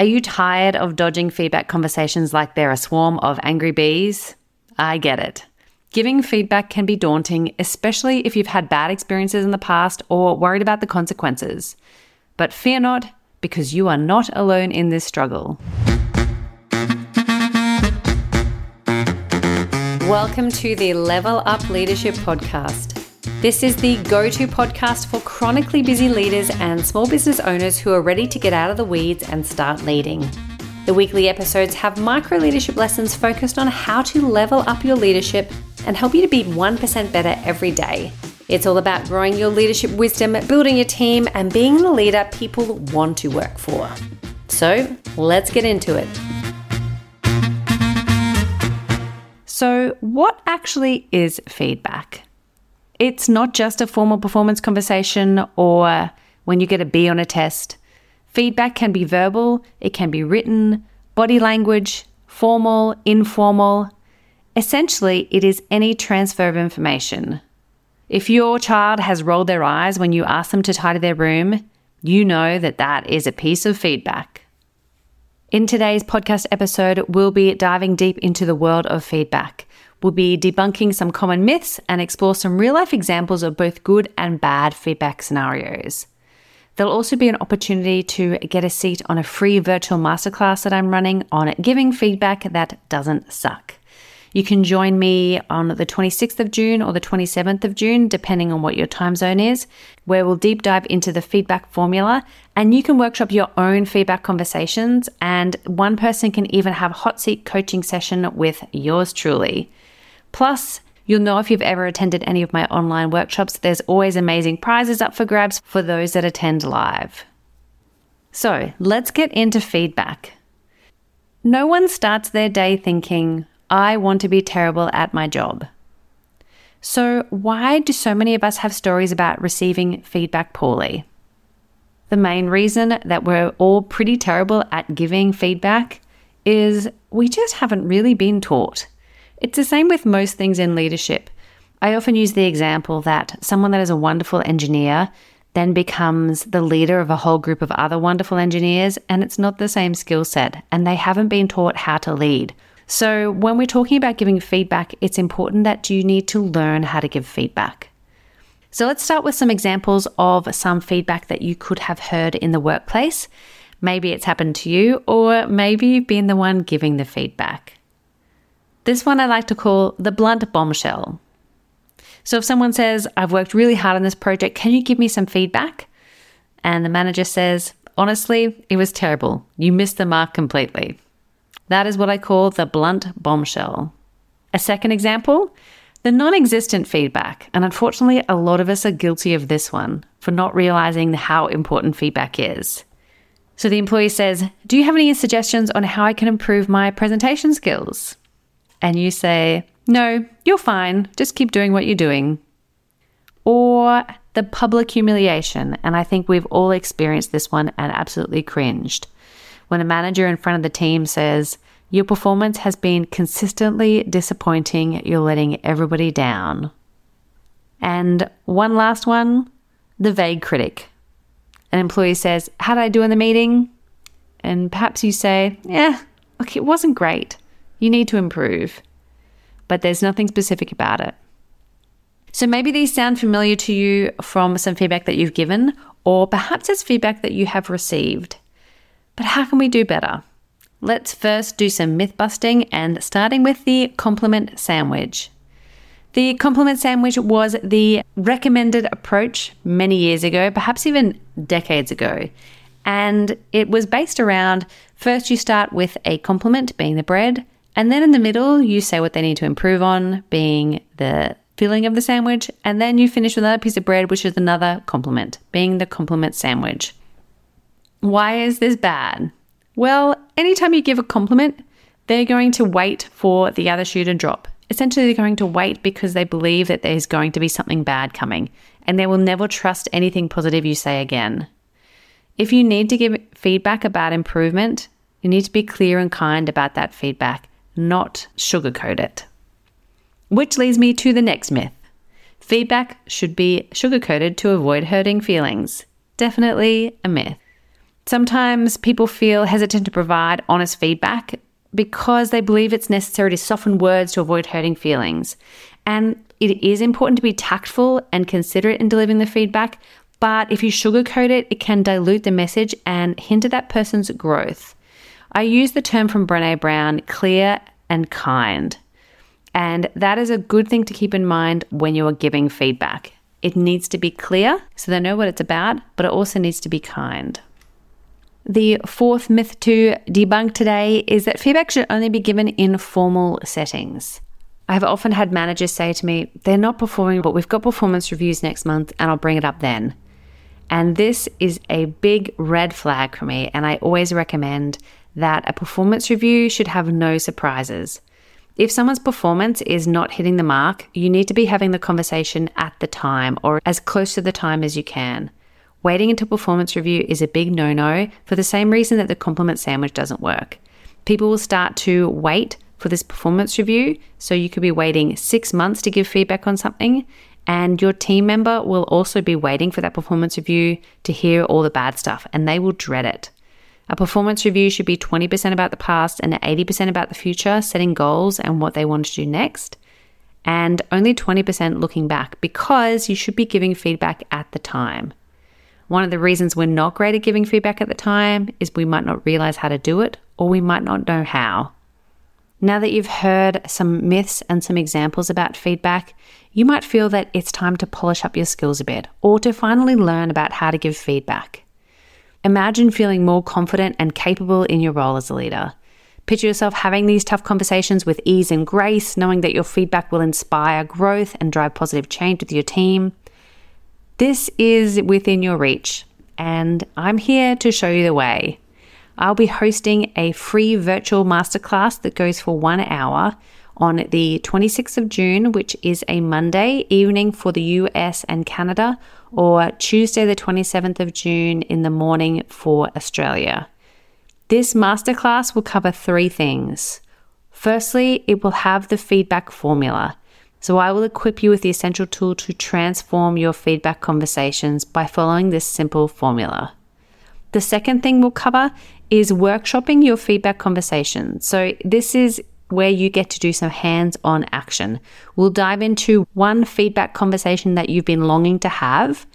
Are you tired of dodging feedback conversations like they're a swarm of angry bees? I get it. Giving feedback can be daunting, especially if you've had bad experiences in the past or worried about the consequences. But fear not, because you are not alone in this struggle. Welcome to the Level Up Leadership Podcast. This is the go to podcast for chronically busy leaders and small business owners who are ready to get out of the weeds and start leading. The weekly episodes have micro leadership lessons focused on how to level up your leadership and help you to be 1% better every day. It's all about growing your leadership wisdom, building your team, and being the leader people want to work for. So let's get into it. So, what actually is feedback? It's not just a formal performance conversation or when you get a B on a test. Feedback can be verbal, it can be written, body language, formal, informal. Essentially, it is any transfer of information. If your child has rolled their eyes when you ask them to tidy their room, you know that that is a piece of feedback. In today's podcast episode, we'll be diving deep into the world of feedback. We'll be debunking some common myths and explore some real life examples of both good and bad feedback scenarios. There'll also be an opportunity to get a seat on a free virtual masterclass that I'm running on giving feedback that doesn't suck. You can join me on the 26th of June or the 27th of June, depending on what your time zone is, where we'll deep dive into the feedback formula and you can workshop your own feedback conversations. And one person can even have a hot seat coaching session with yours truly. Plus, You'll know if you've ever attended any of my online workshops, there's always amazing prizes up for grabs for those that attend live. So let's get into feedback. No one starts their day thinking, I want to be terrible at my job. So, why do so many of us have stories about receiving feedback poorly? The main reason that we're all pretty terrible at giving feedback is we just haven't really been taught. It's the same with most things in leadership. I often use the example that someone that is a wonderful engineer then becomes the leader of a whole group of other wonderful engineers, and it's not the same skill set, and they haven't been taught how to lead. So, when we're talking about giving feedback, it's important that you need to learn how to give feedback. So, let's start with some examples of some feedback that you could have heard in the workplace. Maybe it's happened to you, or maybe you've been the one giving the feedback. This one I like to call the blunt bombshell. So, if someone says, I've worked really hard on this project, can you give me some feedback? And the manager says, Honestly, it was terrible. You missed the mark completely. That is what I call the blunt bombshell. A second example the non existent feedback. And unfortunately, a lot of us are guilty of this one for not realizing how important feedback is. So the employee says, Do you have any suggestions on how I can improve my presentation skills? And you say, No, you're fine. Just keep doing what you're doing. Or the public humiliation. And I think we've all experienced this one and absolutely cringed when a manager in front of the team says, Your performance has been consistently disappointing, you're letting everybody down. And one last one the vague critic. An employee says, How did I do in the meeting? And perhaps you say, Yeah, look, it wasn't great. You need to improve. But there's nothing specific about it. So maybe these sound familiar to you from some feedback that you've given, or perhaps it's feedback that you have received. But how can we do better? Let's first do some myth busting and starting with the compliment sandwich. The compliment sandwich was the recommended approach many years ago, perhaps even decades ago. And it was based around first you start with a compliment, being the bread, and then in the middle, you say what they need to improve on, being the filling of the sandwich, and then you finish with another piece of bread, which is another compliment, being the compliment sandwich. Why is this bad? Well, anytime you give a compliment, they're going to wait for the other shoe to drop. Essentially, they're going to wait because they believe that there's going to be something bad coming, and they will never trust anything positive you say again. If you need to give feedback about improvement, you need to be clear and kind about that feedback, not sugarcoat it. Which leads me to the next myth feedback should be sugarcoated to avoid hurting feelings. Definitely a myth. Sometimes people feel hesitant to provide honest feedback because they believe it's necessary to soften words to avoid hurting feelings. And it is important to be tactful and considerate in delivering the feedback, but if you sugarcoat it, it can dilute the message and hinder that person's growth. I use the term from Brene Brown clear and kind. And that is a good thing to keep in mind when you are giving feedback. It needs to be clear so they know what it's about, but it also needs to be kind. The fourth myth to debunk today is that feedback should only be given in formal settings. I've often had managers say to me, they're not performing, but we've got performance reviews next month and I'll bring it up then. And this is a big red flag for me, and I always recommend that a performance review should have no surprises. If someone's performance is not hitting the mark, you need to be having the conversation at the time or as close to the time as you can. Waiting until performance review is a big no no for the same reason that the compliment sandwich doesn't work. People will start to wait for this performance review, so you could be waiting six months to give feedback on something, and your team member will also be waiting for that performance review to hear all the bad stuff, and they will dread it. A performance review should be 20% about the past and 80% about the future, setting goals and what they want to do next, and only 20% looking back because you should be giving feedback at the time. One of the reasons we're not great at giving feedback at the time is we might not realize how to do it or we might not know how. Now that you've heard some myths and some examples about feedback, you might feel that it's time to polish up your skills a bit or to finally learn about how to give feedback. Imagine feeling more confident and capable in your role as a leader. Picture yourself having these tough conversations with ease and grace, knowing that your feedback will inspire growth and drive positive change with your team. This is within your reach, and I'm here to show you the way. I'll be hosting a free virtual masterclass that goes for one hour on the 26th of June, which is a Monday evening for the US and Canada, or Tuesday, the 27th of June in the morning for Australia. This masterclass will cover three things. Firstly, it will have the feedback formula. So, I will equip you with the essential tool to transform your feedback conversations by following this simple formula. The second thing we'll cover is workshopping your feedback conversation. So, this is where you get to do some hands on action. We'll dive into one feedback conversation that you've been longing to have.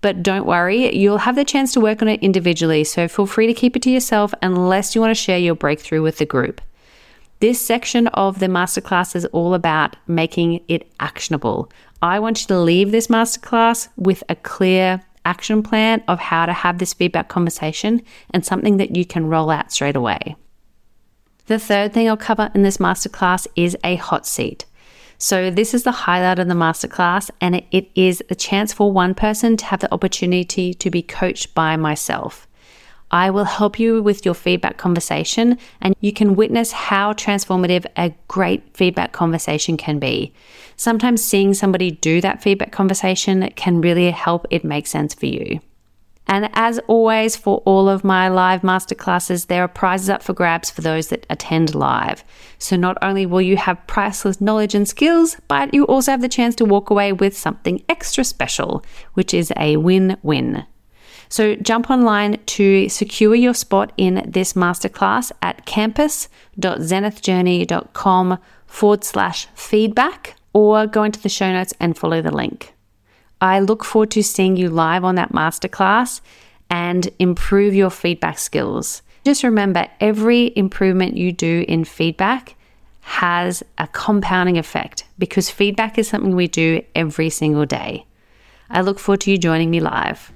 But don't worry, you'll have the chance to work on it individually, so feel free to keep it to yourself unless you want to share your breakthrough with the group. This section of the masterclass is all about making it actionable. I want you to leave this masterclass with a clear action plan of how to have this feedback conversation and something that you can roll out straight away. The third thing I'll cover in this masterclass is a hot seat. So, this is the highlight of the masterclass, and it, is a chance for one person to have the opportunity to be coached by myself. I will help you with your feedback conversation, and you can witness how transformative a great feedback conversation can be. Sometimes seeing somebody do that feedback conversation can really help it make sense for you. And as always, for all of my live masterclasses, there are prizes up for grabs for those that attend live. So not only will you have priceless knowledge and skills, but you also have the chance to walk away with something extra special, which is a win win. So jump online to secure your spot in this masterclass at campus.zenithjourney.com forward slash feedback or go into the show notes and follow the link. I look forward to seeing you live on that masterclass and improve your feedback skills. Just remember every improvement you do in feedback has a compounding effect because feedback is something we do every single day. I look forward to you joining me live.